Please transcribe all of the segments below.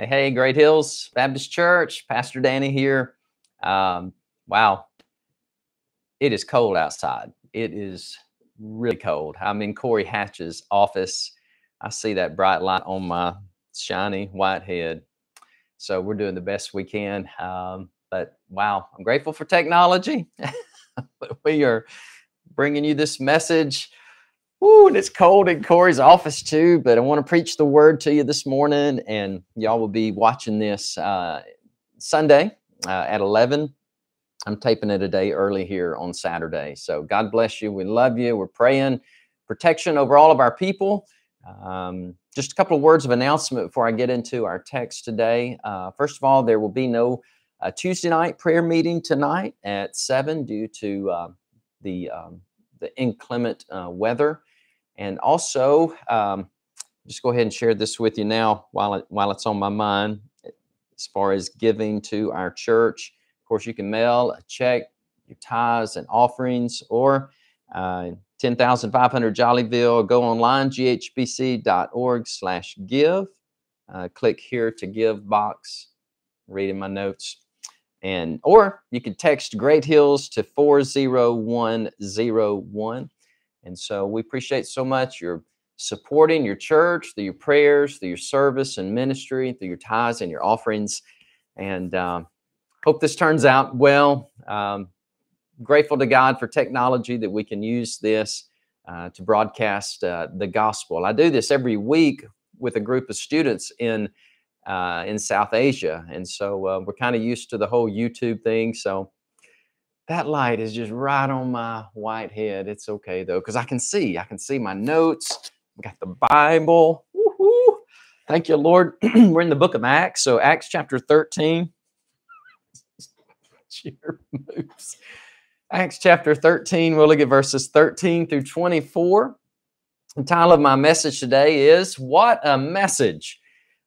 Hey, hey, Great Hills Baptist Church, Pastor Danny here. Um, wow, it is cold outside. It is really cold. I'm in Corey Hatch's office. I see that bright light on my shiny white head. So we're doing the best we can. Um, but wow, I'm grateful for technology. but we are bringing you this message. Ooh, and it's cold in Corey's office too, but I want to preach the word to you this morning, and y'all will be watching this uh, Sunday uh, at 11. I'm taping it a day early here on Saturday. So God bless you. We love you. We're praying protection over all of our people. Um, just a couple of words of announcement before I get into our text today. Uh, first of all, there will be no uh, Tuesday night prayer meeting tonight at 7 due to uh, the, um, the inclement uh, weather. And also, um, just go ahead and share this with you now while, it, while it's on my mind as far as giving to our church. Of course, you can mail a check, your tithes and offerings, or uh, 10,500 Jollyville. Go online, ghbc.org slash give. Uh, click here to give box, reading my notes. And or you can text Great Hills to 40101. And so we appreciate so much your supporting your church through your prayers, through your service and ministry, through your tithes and your offerings. And um, hope this turns out well. Um, grateful to God for technology that we can use this uh, to broadcast uh, the gospel. I do this every week with a group of students in uh, in South Asia, and so uh, we're kind of used to the whole YouTube thing. So that light is just right on my white head. It's okay though, because I can see. I can see my notes. I got the Bible. Woo-hoo. Thank you, Lord. We're in the book of Acts. So Acts chapter 13. moves. Acts chapter 13, we'll look at verses 13 through 24. The title of my message today is What a Message.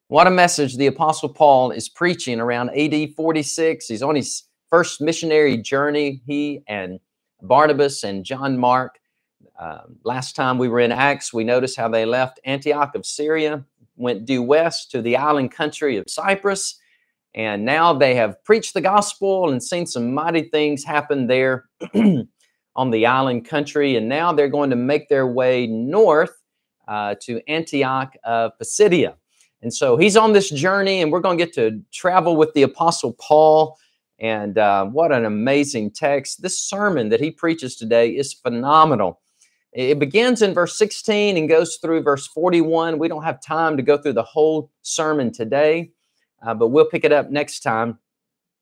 What a message the Apostle Paul is preaching around AD 46. He's on his first missionary journey, he and Barnabas and John Mark. Uh, last time we were in Acts, we noticed how they left Antioch of Syria, went due west to the island country of Cyprus, and now they have preached the gospel and seen some mighty things happen there on the island country. And now they're going to make their way north uh, to Antioch of Pisidia. And so he's on this journey, and we're going to get to travel with the Apostle Paul and uh, what an amazing text. This sermon that he preaches today is phenomenal. It begins in verse 16 and goes through verse 41. We don't have time to go through the whole sermon today, uh, but we'll pick it up next time.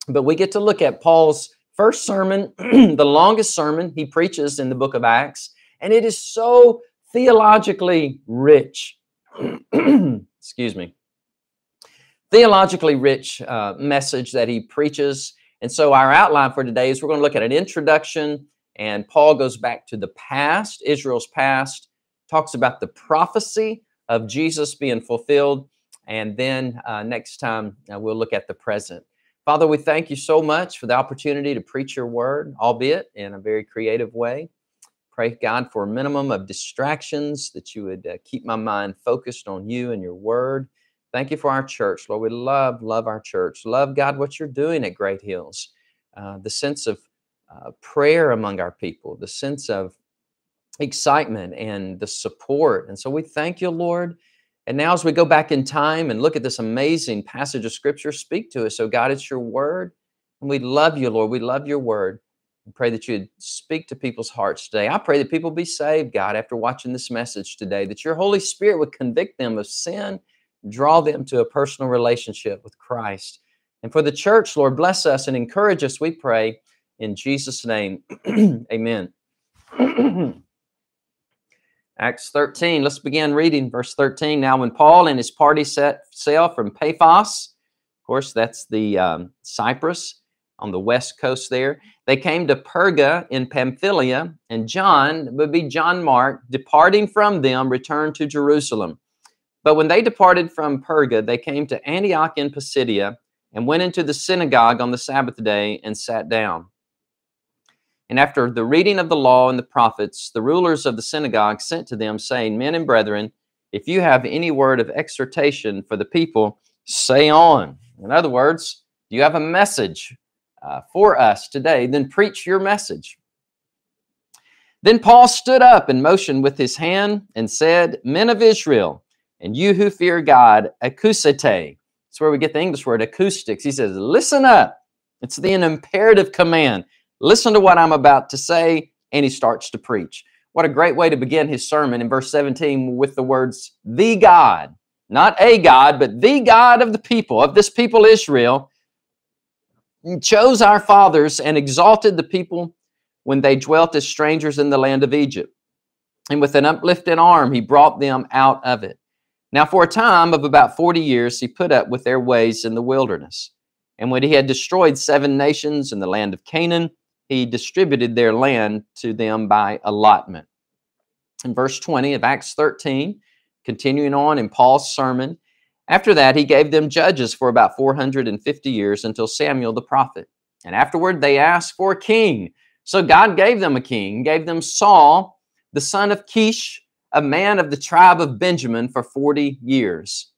But we get to look at Paul's first sermon, the longest sermon he preaches in the book of Acts, and it is so theologically rich. Excuse me. Theologically rich uh, message that he preaches. And so our outline for today is we're going to look at an introduction, and Paul goes back to the past, Israel's past, talks about the prophecy of Jesus being fulfilled, and then uh, next time uh, we'll look at the present. Father, we thank you so much for the opportunity to preach your word, albeit in a very creative way. Pray, God, for a minimum of distractions, that you would uh, keep my mind focused on you and your word. Thank you for our church, Lord. We love, love our church. Love, God, what you're doing at Great Hills. Uh, the sense of uh, prayer among our people, the sense of excitement and the support. And so we thank you, Lord. And now, as we go back in time and look at this amazing passage of Scripture, speak to us. So, God, it's your word. And we love you, Lord. We love your word. We pray that you'd speak to people's hearts today. I pray that people be saved, God, after watching this message today, that your Holy Spirit would convict them of sin draw them to a personal relationship with Christ. And for the church, Lord, bless us and encourage us, we pray, in Jesus' name. Amen. Acts 13, let's begin reading verse 13. Now, when Paul and his party set sail from Paphos, of course, that's the um, Cyprus on the west coast there, they came to Perga in Pamphylia, and John, would be John Mark, departing from them, returned to Jerusalem. But when they departed from Perga, they came to Antioch in Pisidia and went into the synagogue on the Sabbath day and sat down. And after the reading of the law and the prophets, the rulers of the synagogue sent to them, saying, Men and brethren, if you have any word of exhortation for the people, say on. In other words, do you have a message uh, for us today, then preach your message. Then Paul stood up and motioned with his hand and said, Men of Israel, and you who fear God, acousete. That's where we get the English word acoustics. He says, Listen up. It's the an imperative command. Listen to what I'm about to say. And he starts to preach. What a great way to begin his sermon in verse 17 with the words, The God, not a God, but the God of the people, of this people Israel, chose our fathers and exalted the people when they dwelt as strangers in the land of Egypt. And with an uplifted arm, he brought them out of it. Now, for a time of about 40 years, he put up with their ways in the wilderness. And when he had destroyed seven nations in the land of Canaan, he distributed their land to them by allotment. In verse 20 of Acts 13, continuing on in Paul's sermon, after that, he gave them judges for about 450 years until Samuel the prophet. And afterward, they asked for a king. So God gave them a king, gave them Saul, the son of Kish, a man of the tribe of Benjamin, for 40 years.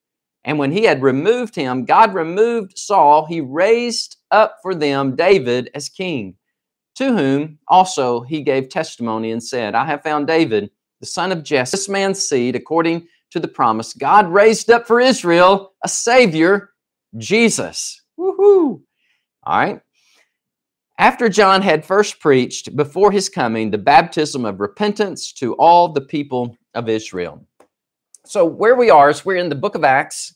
And when he had removed him, God removed Saul. He raised up for them David as king, to whom also he gave testimony and said, I have found David, the son of Jesse, this man's seed, according to the promise. God raised up for Israel a Savior, Jesus. Woohoo! All right. After John had first preached before his coming the baptism of repentance to all the people of Israel. So, where we are is we're in the book of Acts.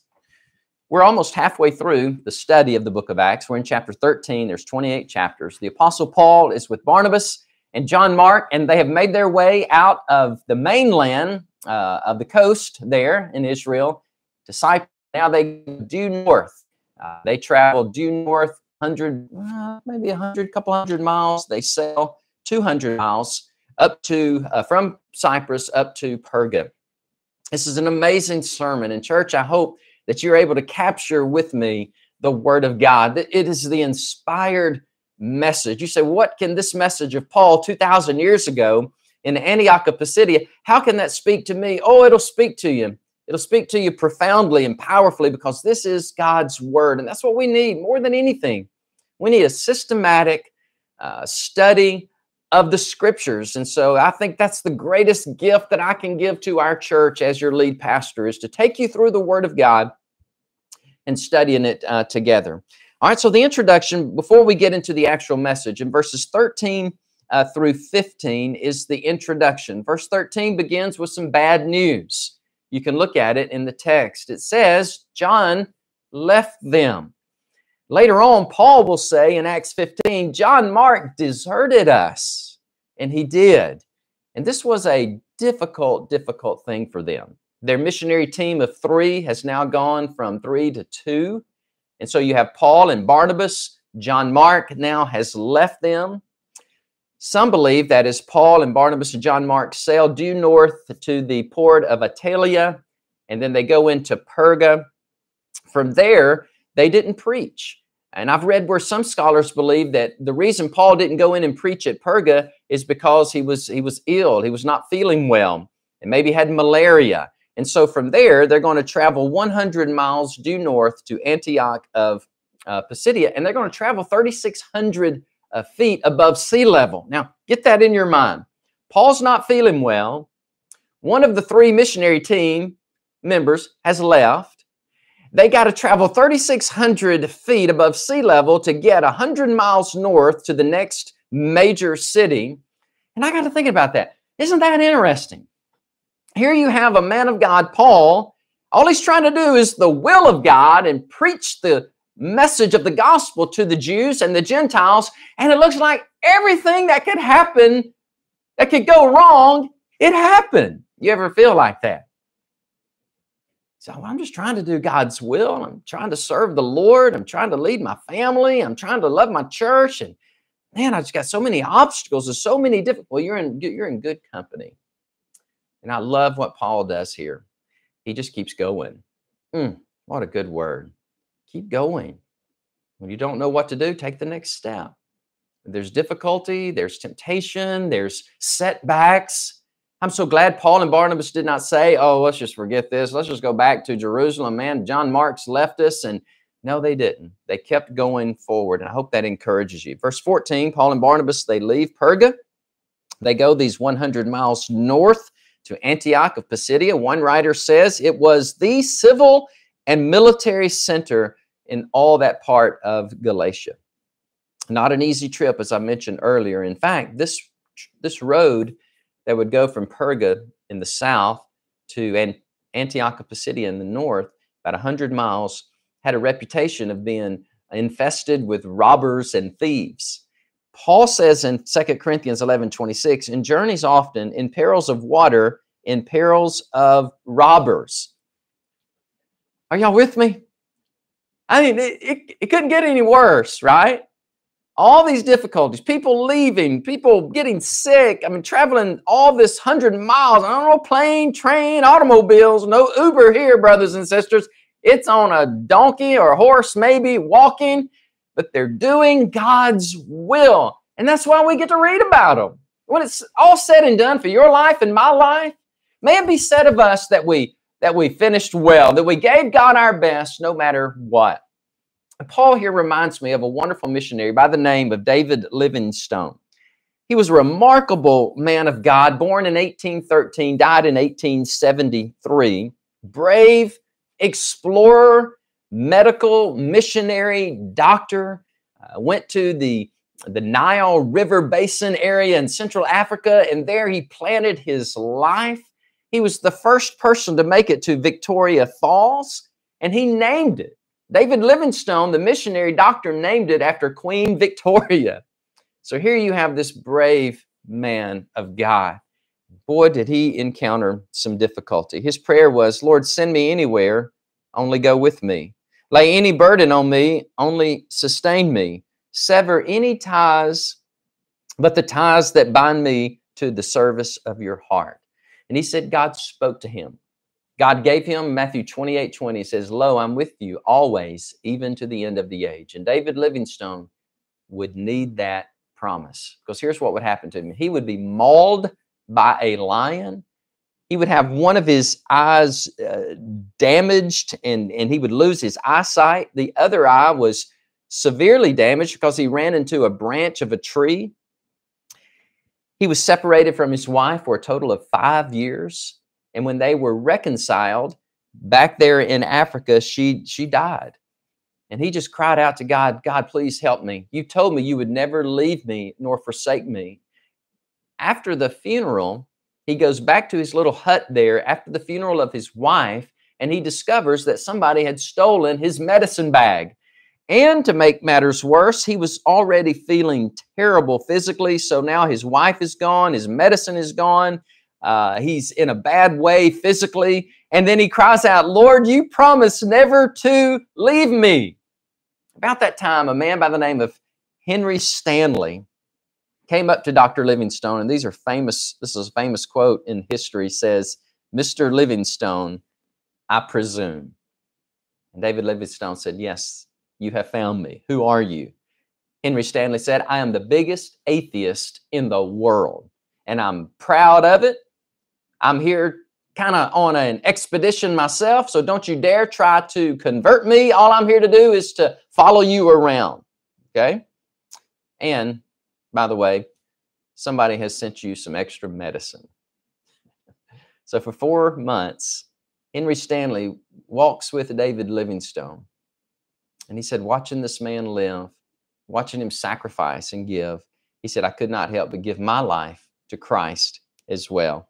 We're almost halfway through the study of the book of Acts. We're in chapter 13, there's 28 chapters. The Apostle Paul is with Barnabas and John Mark, and they have made their way out of the mainland uh, of the coast there in Israel to Cyprus. Now they due north. Uh, they travel due north hundred, uh, maybe a hundred, couple hundred miles. They sail two hundred miles up to uh, from Cyprus up to Perga. This is an amazing sermon in church. I hope that you're able to capture with me the Word of God. It is the inspired message. You say, what can this message of Paul 2,000 years ago in Antioch of Pisidia, how can that speak to me? Oh, it'll speak to you. It'll speak to you profoundly and powerfully because this is God's word. And that's what we need more than anything. We need a systematic uh, study of the scriptures. And so I think that's the greatest gift that I can give to our church as your lead pastor is to take you through the word of God and studying it uh, together. All right, so the introduction, before we get into the actual message, in verses 13 uh, through 15 is the introduction. Verse 13 begins with some bad news. You can look at it in the text. It says, John left them. Later on, Paul will say in Acts 15, John Mark deserted us. And he did. And this was a difficult, difficult thing for them. Their missionary team of three has now gone from three to two. And so you have Paul and Barnabas. John Mark now has left them. Some believe that as Paul and Barnabas and John Mark sail due north to the port of Attalia, and then they go into Perga. From there, they didn't preach. And I've read where some scholars believe that the reason Paul didn't go in and preach at Perga is because he was he was ill, he was not feeling well, and maybe had malaria. And so from there, they're going to travel 100 miles due north to Antioch of uh, Pisidia, and they're going to travel 3,600 uh, feet above sea level. Now, get that in your mind. Paul's not feeling well. One of the three missionary team members has left. They got to travel 3,600 feet above sea level to get 100 miles north to the next major city. And I got to think about that. Isn't that interesting? Here you have a man of God, Paul. All he's trying to do is the will of God and preach the message of the gospel to the Jews and the Gentiles. And it looks like everything that could happen, that could go wrong, it happened. You ever feel like that? So I'm just trying to do God's will. I'm trying to serve the Lord. I'm trying to lead my family. I'm trying to love my church. And man, I just got so many obstacles. There's so many different. Well, you're in you're in good company. And I love what Paul does here. He just keeps going. Mm, what a good word keep going. When you don't know what to do, take the next step. There's difficulty, there's temptation, there's setbacks. I'm so glad Paul and Barnabas did not say, oh, let's just forget this. Let's just go back to Jerusalem. Man, John Mark's left us. And no, they didn't. They kept going forward. And I hope that encourages you. Verse 14 Paul and Barnabas, they leave Perga. They go these 100 miles north to Antioch of Pisidia. One writer says it was the civil and military center in all that part of Galatia. Not an easy trip, as I mentioned earlier. In fact, this, this road that would go from Perga in the south to Antioch of Pisidia in the north, about 100 miles, had a reputation of being infested with robbers and thieves. Paul says in 2 Corinthians 11 26, in journeys often, in perils of water, in perils of robbers. Are y'all with me? I mean, it, it, it couldn't get any worse, right? All these difficulties, people leaving, people getting sick. I mean, traveling all this hundred miles. I don't know, plane, train, automobiles, no Uber here, brothers and sisters. It's on a donkey or a horse, maybe walking, but they're doing God's will. And that's why we get to read about them. When it's all said and done for your life and my life, may it be said of us that we that we finished well, that we gave God our best no matter what. Paul here reminds me of a wonderful missionary by the name of David Livingstone. He was a remarkable man of God, born in 1813, died in 1873. Brave explorer, medical missionary, doctor, uh, went to the, the Nile River Basin area in Central Africa, and there he planted his life. He was the first person to make it to Victoria Falls, and he named it David Livingstone, the missionary doctor, named it after Queen Victoria. So here you have this brave man of God. Boy, did he encounter some difficulty. His prayer was, Lord, send me anywhere, only go with me. Lay any burden on me, only sustain me. Sever any ties, but the ties that bind me to the service of your heart. And he said, God spoke to him. God gave him Matthew 28 20 says, Lo, I'm with you always, even to the end of the age. And David Livingstone would need that promise because here's what would happen to him he would be mauled by a lion. He would have one of his eyes uh, damaged and, and he would lose his eyesight. The other eye was severely damaged because he ran into a branch of a tree. He was separated from his wife for a total of five years. And when they were reconciled back there in Africa, she she died. And he just cried out to God, God, please help me. You told me you would never leave me nor forsake me. After the funeral, he goes back to his little hut there after the funeral of his wife, and he discovers that somebody had stolen his medicine bag. And to make matters worse, he was already feeling terrible physically. So now his wife is gone, his medicine is gone, uh, he's in a bad way physically. And then he cries out, Lord, you promised never to leave me. About that time, a man by the name of Henry Stanley came up to Dr. Livingstone, and these are famous, this is a famous quote in history, says, Mr. Livingstone, I presume. And David Livingstone said, Yes, you have found me. Who are you? Henry Stanley said, I am the biggest atheist in the world, and I'm proud of it. I'm here kind of on an expedition myself, so don't you dare try to convert me. All I'm here to do is to follow you around. Okay? And by the way, somebody has sent you some extra medicine. So for four months, Henry Stanley walks with David Livingstone. And he said, watching this man live, watching him sacrifice and give, he said, I could not help but give my life to Christ as well.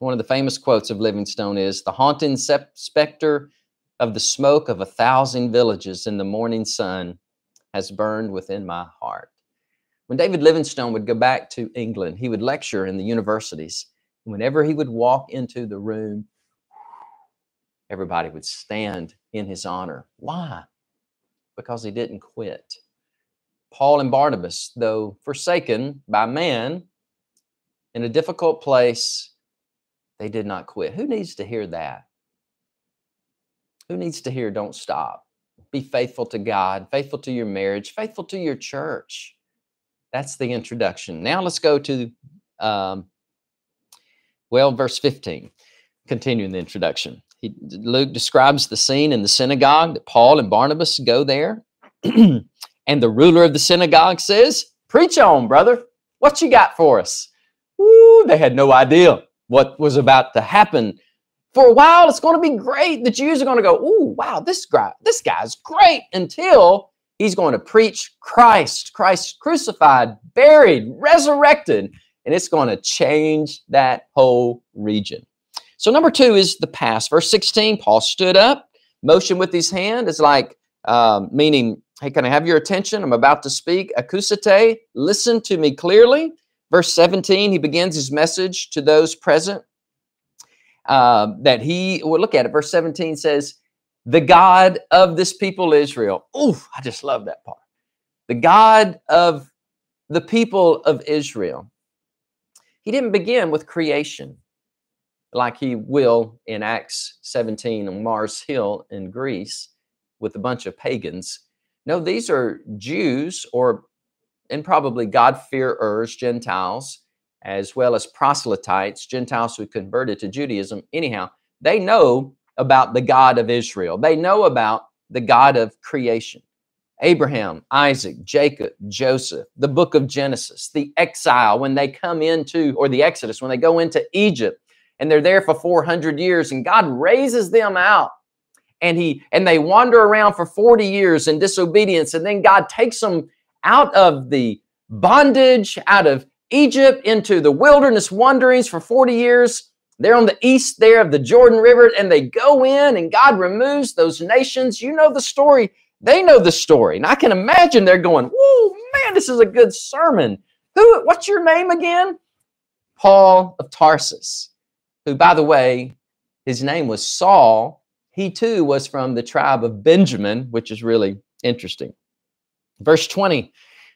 One of the famous quotes of Livingstone is The haunting specter of the smoke of a thousand villages in the morning sun has burned within my heart. When David Livingstone would go back to England, he would lecture in the universities. Whenever he would walk into the room, everybody would stand in his honor. Why? Because he didn't quit. Paul and Barnabas, though forsaken by man in a difficult place, they did not quit. Who needs to hear that? Who needs to hear don't stop? Be faithful to God, faithful to your marriage, faithful to your church. That's the introduction. Now let's go to um, Well, verse 15, continuing the introduction. He, Luke describes the scene in the synagogue that Paul and Barnabas go there. and the ruler of the synagogue says, Preach on, brother. What you got for us? Woo, they had no idea what was about to happen. For a while, it's going to be great. The Jews are going to go, "Ooh, wow, this guy, this guy's great." Until he's going to preach Christ, Christ crucified, buried, resurrected, and it's going to change that whole region. So number two is the past. Verse 16, Paul stood up, motion with his hand is like um, meaning, hey, can I have your attention? I'm about to speak. Akusate, listen to me clearly. Verse 17, he begins his message to those present uh, that he, well, look at it. Verse 17 says, the God of this people Israel. Ooh, I just love that part. The God of the people of Israel. He didn't begin with creation like he will in Acts 17 on Mars Hill in Greece with a bunch of pagans. No, these are Jews or and probably God-fearers, Gentiles, as well as proselytes, Gentiles who converted to Judaism. Anyhow, they know about the God of Israel. They know about the God of creation. Abraham, Isaac, Jacob, Joseph, the book of Genesis, the exile when they come into, or the Exodus, when they go into Egypt and they're there for 400 years and God raises them out and he and they wander around for 40 years in disobedience and then God takes them out of the bondage, out of Egypt into the wilderness wanderings for 40 years they're on the east there of the Jordan River and they go in and God removes those nations. You know the story. They know the story. And I can imagine they're going, whoa, man, this is a good sermon. Who, what's your name again? Paul of Tarsus, who, by the way, his name was Saul. He too was from the tribe of Benjamin, which is really interesting. Verse 20,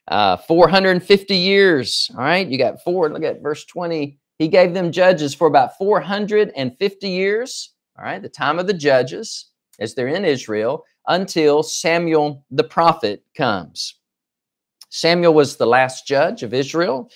uh, 450 years. All right, you got four. Look at verse 20. He gave them judges for about 450 years, all right, the time of the judges as they're in Israel, until Samuel the prophet comes. Samuel was the last judge of Israel,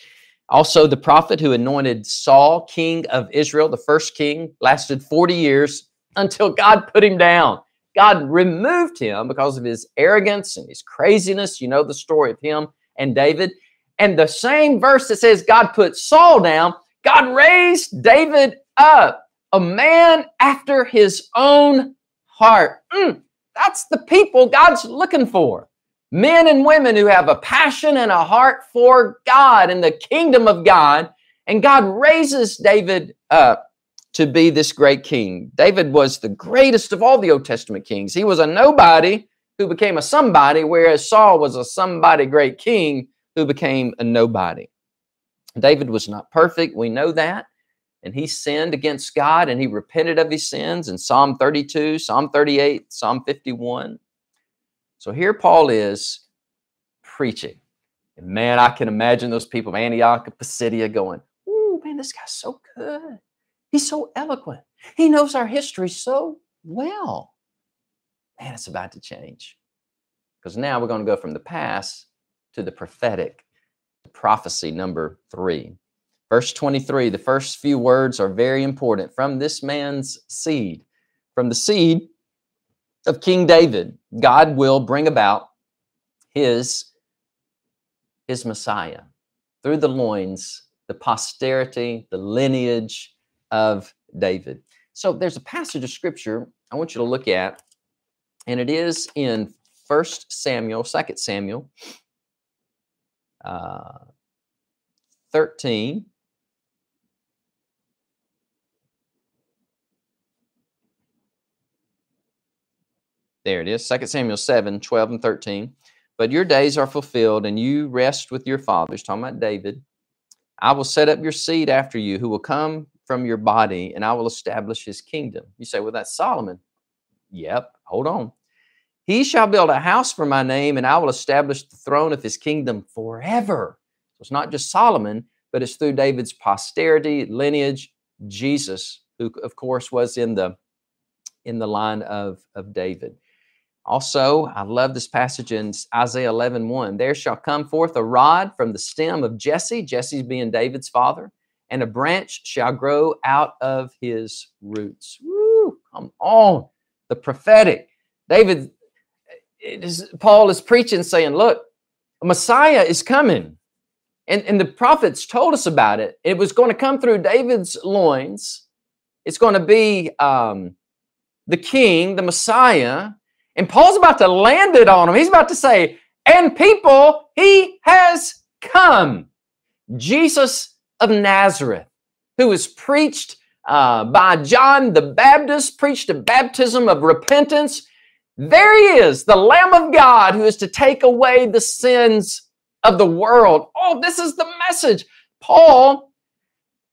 also the prophet who anointed Saul king of Israel, the first king, lasted 40 years until God put him down. God removed him because of his arrogance and his craziness. You know the story of him and David. And the same verse that says God put Saul down God raised David up, a man after his own heart. Mm, that's the people God's looking for. Men and women who have a passion and a heart for God and the kingdom of God. And God raises David up to be this great king. David was the greatest of all the Old Testament kings. He was a nobody who became a somebody, whereas Saul was a somebody great king who became a nobody. David was not perfect. We know that. And he sinned against God and he repented of his sins in Psalm 32, Psalm 38, Psalm 51. So here Paul is preaching. And man, I can imagine those people of Antioch and Pisidia going, Oh, man, this guy's so good. He's so eloquent. He knows our history so well. Man, it's about to change. Because now we're going to go from the past to the prophetic prophecy number three. Verse 23, the first few words are very important. From this man's seed, from the seed of King David, God will bring about his, his Messiah through the loins, the posterity, the lineage of David. So there's a passage of scripture I want you to look at, and it is in First Samuel, Second Samuel, uh, 13. There it is, 2 Samuel 7, 12 and 13. But your days are fulfilled, and you rest with your fathers. Talking about David. I will set up your seed after you, who will come from your body, and I will establish his kingdom. You say, well, that's Solomon. Yep, hold on. He shall build a house for my name, and I will establish the throne of his kingdom forever. So it's not just Solomon, but it's through David's posterity, lineage, Jesus, who of course was in the in the line of, of David. Also, I love this passage in Isaiah 11, 1. There shall come forth a rod from the stem of Jesse, Jesse's being David's father, and a branch shall grow out of his roots. Woo, come on. The prophetic. David, is, Paul is preaching, saying, Look, a Messiah is coming. And, and the prophets told us about it. It was going to come through David's loins. It's going to be um, the king, the Messiah. And Paul's about to land it on him. He's about to say, and people, he has come. Jesus of Nazareth, who was preached uh, by John the Baptist, preached a baptism of repentance. There he is, the Lamb of God who is to take away the sins of the world. Oh, this is the message. Paul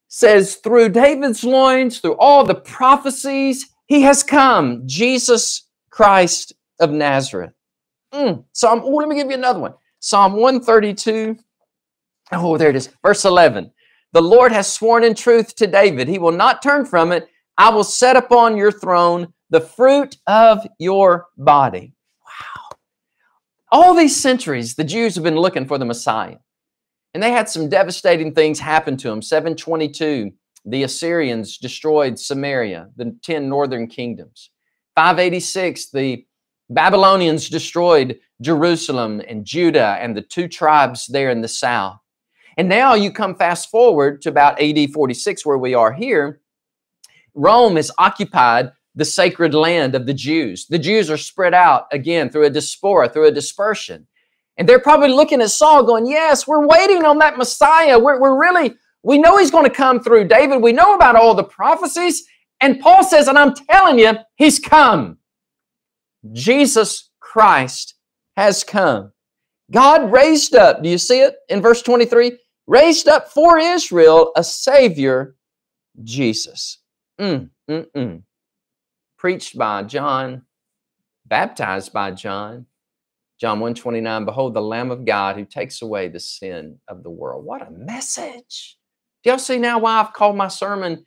says, through David's loins, through all the prophecies, he has come, Jesus Christ of Nazareth. Mm. Psalm, oh, let me give you another one. Psalm 132. Oh, there it is. Verse 11. The Lord has sworn in truth to David. He will not turn from it. I will set upon your throne the fruit of your body. Wow. All these centuries, the Jews have been looking for the Messiah. And they had some devastating things happen to them. 722, the Assyrians destroyed Samaria, the 10 northern kingdoms. 586, the Babylonians destroyed Jerusalem and Judah and the two tribes there in the south. And now you come fast forward to about AD 46, where we are here. Rome has occupied the sacred land of the Jews. The Jews are spread out again through a diaspora, through a dispersion. And they're probably looking at Saul going, Yes, we're waiting on that Messiah. We're, we're really, we know he's going to come through David. We know about all the prophecies. And Paul says, and I'm telling you, he's come. Jesus Christ has come. God raised up, do you see it in verse 23? Raised up for Israel a Savior, Jesus. Mm, mm, mm. Preached by John, baptized by John. John 129, behold the Lamb of God who takes away the sin of the world. What a message. Do y'all see now why I've called my sermon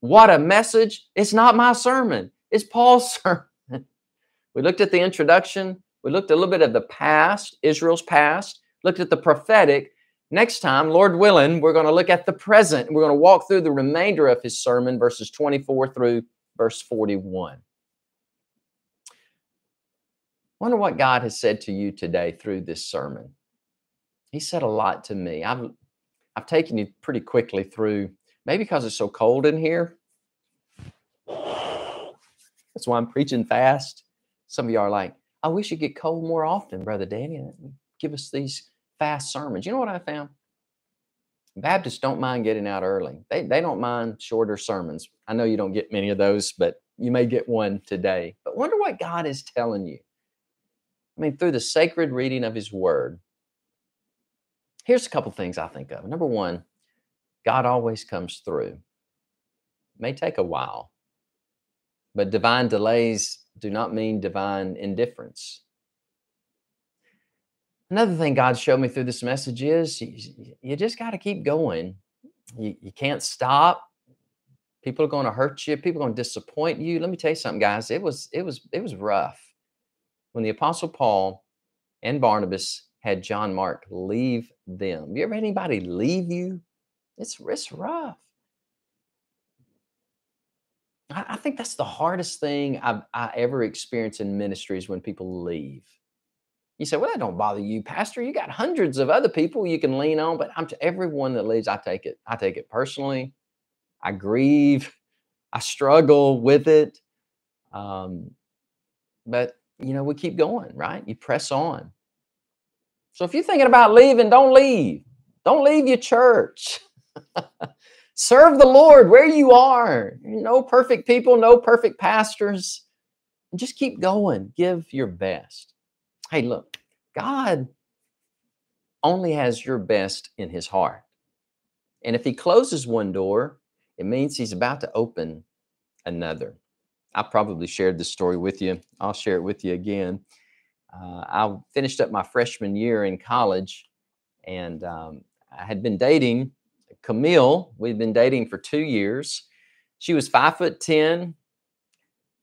What a Message? It's not my sermon, it's Paul's sermon. We looked at the introduction. We looked a little bit of the past, Israel's past, looked at the prophetic. Next time, Lord willing, we're going to look at the present. We're going to walk through the remainder of his sermon, verses 24 through verse 41. Wonder what God has said to you today through this sermon. He said a lot to me. I've I've taken you pretty quickly through, maybe because it's so cold in here. That's why I'm preaching fast. Some of you are like, I wish you get cold more often, Brother Danny. Give us these fast sermons. You know what I found? Baptists don't mind getting out early. They, they don't mind shorter sermons. I know you don't get many of those, but you may get one today. But wonder what God is telling you. I mean, through the sacred reading of His Word, here's a couple things I think of. Number one, God always comes through. It may take a while, but divine delays do not mean divine indifference. Another thing God showed me through this message is you, you just got to keep going. You, you can't stop. People are going to hurt you. People are going to disappoint you. Let me tell you something, guys. It was it was it was rough when the Apostle Paul and Barnabas had John Mark leave them. You ever had anybody leave you? It's it's rough. I, think that's the hardest thing I've I ever experienced in ministries when people leave. You say, well, that don't bother you, Pastor. You got hundreds of other people you can lean on, but I'm to everyone that leaves, I take it. I take it personally. I grieve. I struggle with it. Um, but you know, we keep going, right? You press on. So if you're thinking about leaving, don't leave. Don't leave your church. Serve the Lord where you are. No perfect people, no perfect pastors. Just keep going. Give your best. Hey, look, God only has your best in his heart. And if he closes one door, it means he's about to open another. I probably shared this story with you. I'll share it with you again. Uh, I finished up my freshman year in college and um, I had been dating Camille, we've been dating for two years. She was five foot 10.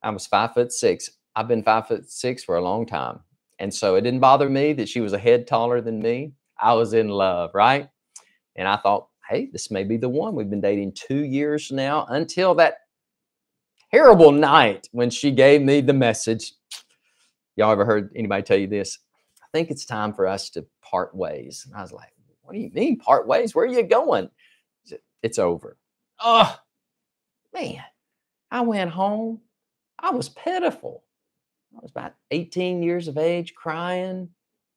I was five foot six. I've been five foot six for a long time. And so it didn't bother me that she was a head taller than me. I was in love, right? And I thought, hey, this may be the one. We've been dating two years now until that terrible night when she gave me the message. Y'all ever heard anybody tell you this? I think it's time for us to part ways. And I was like, what do you mean part ways? Where are you going? It's over. Oh, man. I went home. I was pitiful. I was about 18 years of age, crying,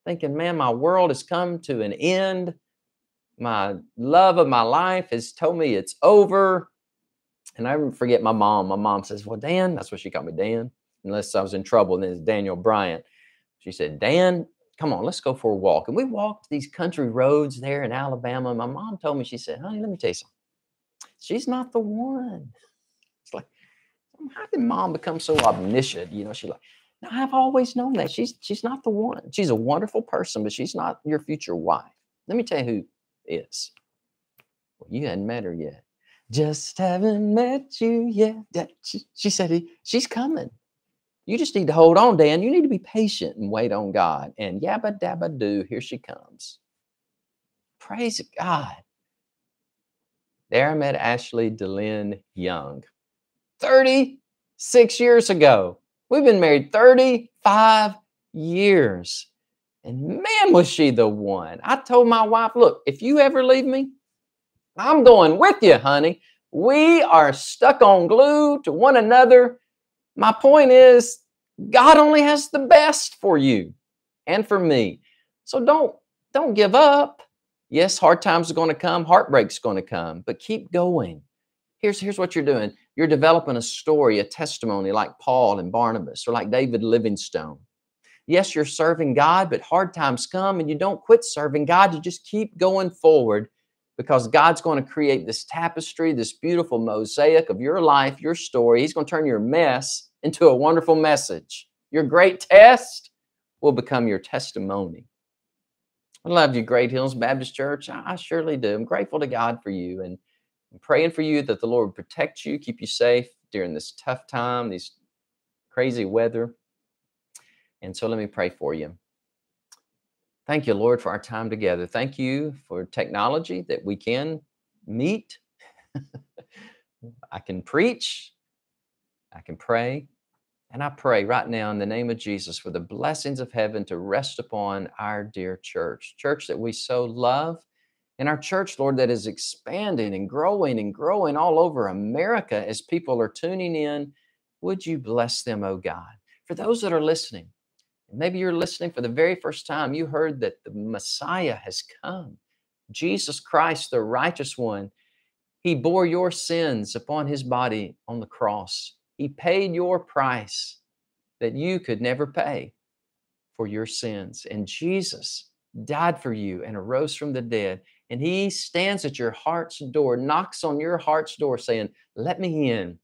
thinking, man, my world has come to an end. My love of my life has told me it's over. And I forget my mom. My mom says, Well, Dan, that's what she called me, Dan, unless I was in trouble. And then it's Daniel Bryant. She said, Dan, come on, let's go for a walk. And we walked these country roads there in Alabama. My mom told me, she said, honey, let me tell you something. She's not the one. It's like, how did mom become so omniscient? You know, she's like, no, I've always known that. She's she's not the one. She's a wonderful person, but she's not your future wife. Let me tell you who is. Well, you hadn't met her yet. Just haven't met you yet. She, she said, she's coming. You just need to hold on, Dan. You need to be patient and wait on God. And yabba dabba do, here she comes. Praise God. There I met Ashley DeLynn Young 36 years ago. We've been married 35 years. And man, was she the one. I told my wife, look, if you ever leave me, I'm going with you, honey. We are stuck on glue to one another my point is, God only has the best for you and for me. So don't don't give up. Yes, hard times are going to come, heartbreak's going to come, but keep going. Here's here's what you're doing. You're developing a story, a testimony like Paul and Barnabas or like David Livingstone. Yes, you're serving God, but hard times come and you don't quit serving God. You just keep going forward because God's going to create this tapestry, this beautiful mosaic of your life, your story. He's going to turn your mess into a wonderful message. Your great test will become your testimony. I love you, Great Hills Baptist Church. I surely do. I'm grateful to God for you and I'm praying for you that the Lord protect you, keep you safe during this tough time, these crazy weather. And so let me pray for you. Thank you, Lord, for our time together. Thank you for technology that we can meet. I can preach, I can pray. And I pray right now in the name of Jesus for the blessings of heaven to rest upon our dear church, church that we so love, and our church, Lord, that is expanding and growing and growing all over America as people are tuning in. Would you bless them, oh God? For those that are listening, Maybe you're listening for the very first time. You heard that the Messiah has come. Jesus Christ, the righteous one, he bore your sins upon his body on the cross. He paid your price that you could never pay for your sins. And Jesus died for you and arose from the dead. And he stands at your heart's door, knocks on your heart's door, saying, Let me in.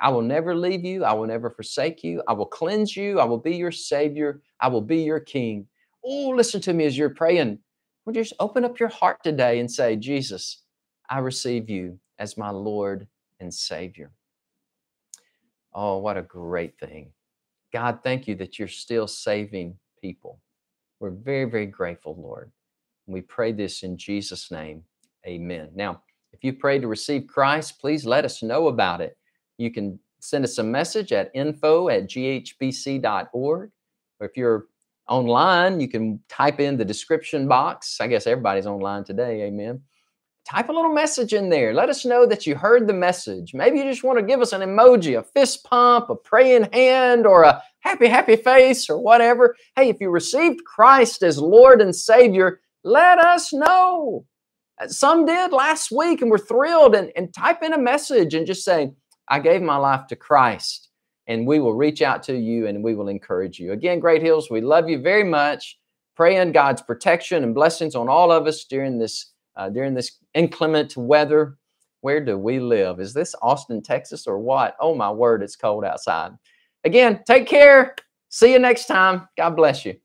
I will never leave you. I will never forsake you. I will cleanse you. I will be your Savior. I will be your King. Oh, listen to me as you're praying. Would you just open up your heart today and say, Jesus, I receive you as my Lord and Savior. Oh, what a great thing. God, thank you that you're still saving people. We're very, very grateful, Lord. We pray this in Jesus' name. Amen. Now, if you pray to receive Christ, please let us know about it you can send us a message at info at ghbc.org. Or if you're online, you can type in the description box. I guess everybody's online today. Amen. Type a little message in there. Let us know that you heard the message. Maybe you just want to give us an emoji, a fist pump, a praying hand, or a happy, happy face, or whatever. Hey, if you received Christ as Lord and Savior, let us know. Some did last week and we're thrilled. And, and type in a message and just say, I gave my life to Christ, and we will reach out to you and we will encourage you. Again, Great Hills, we love you very much. Praying God's protection and blessings on all of us during this uh, during this inclement weather. Where do we live? Is this Austin, Texas, or what? Oh my word, it's cold outside. Again, take care. See you next time. God bless you.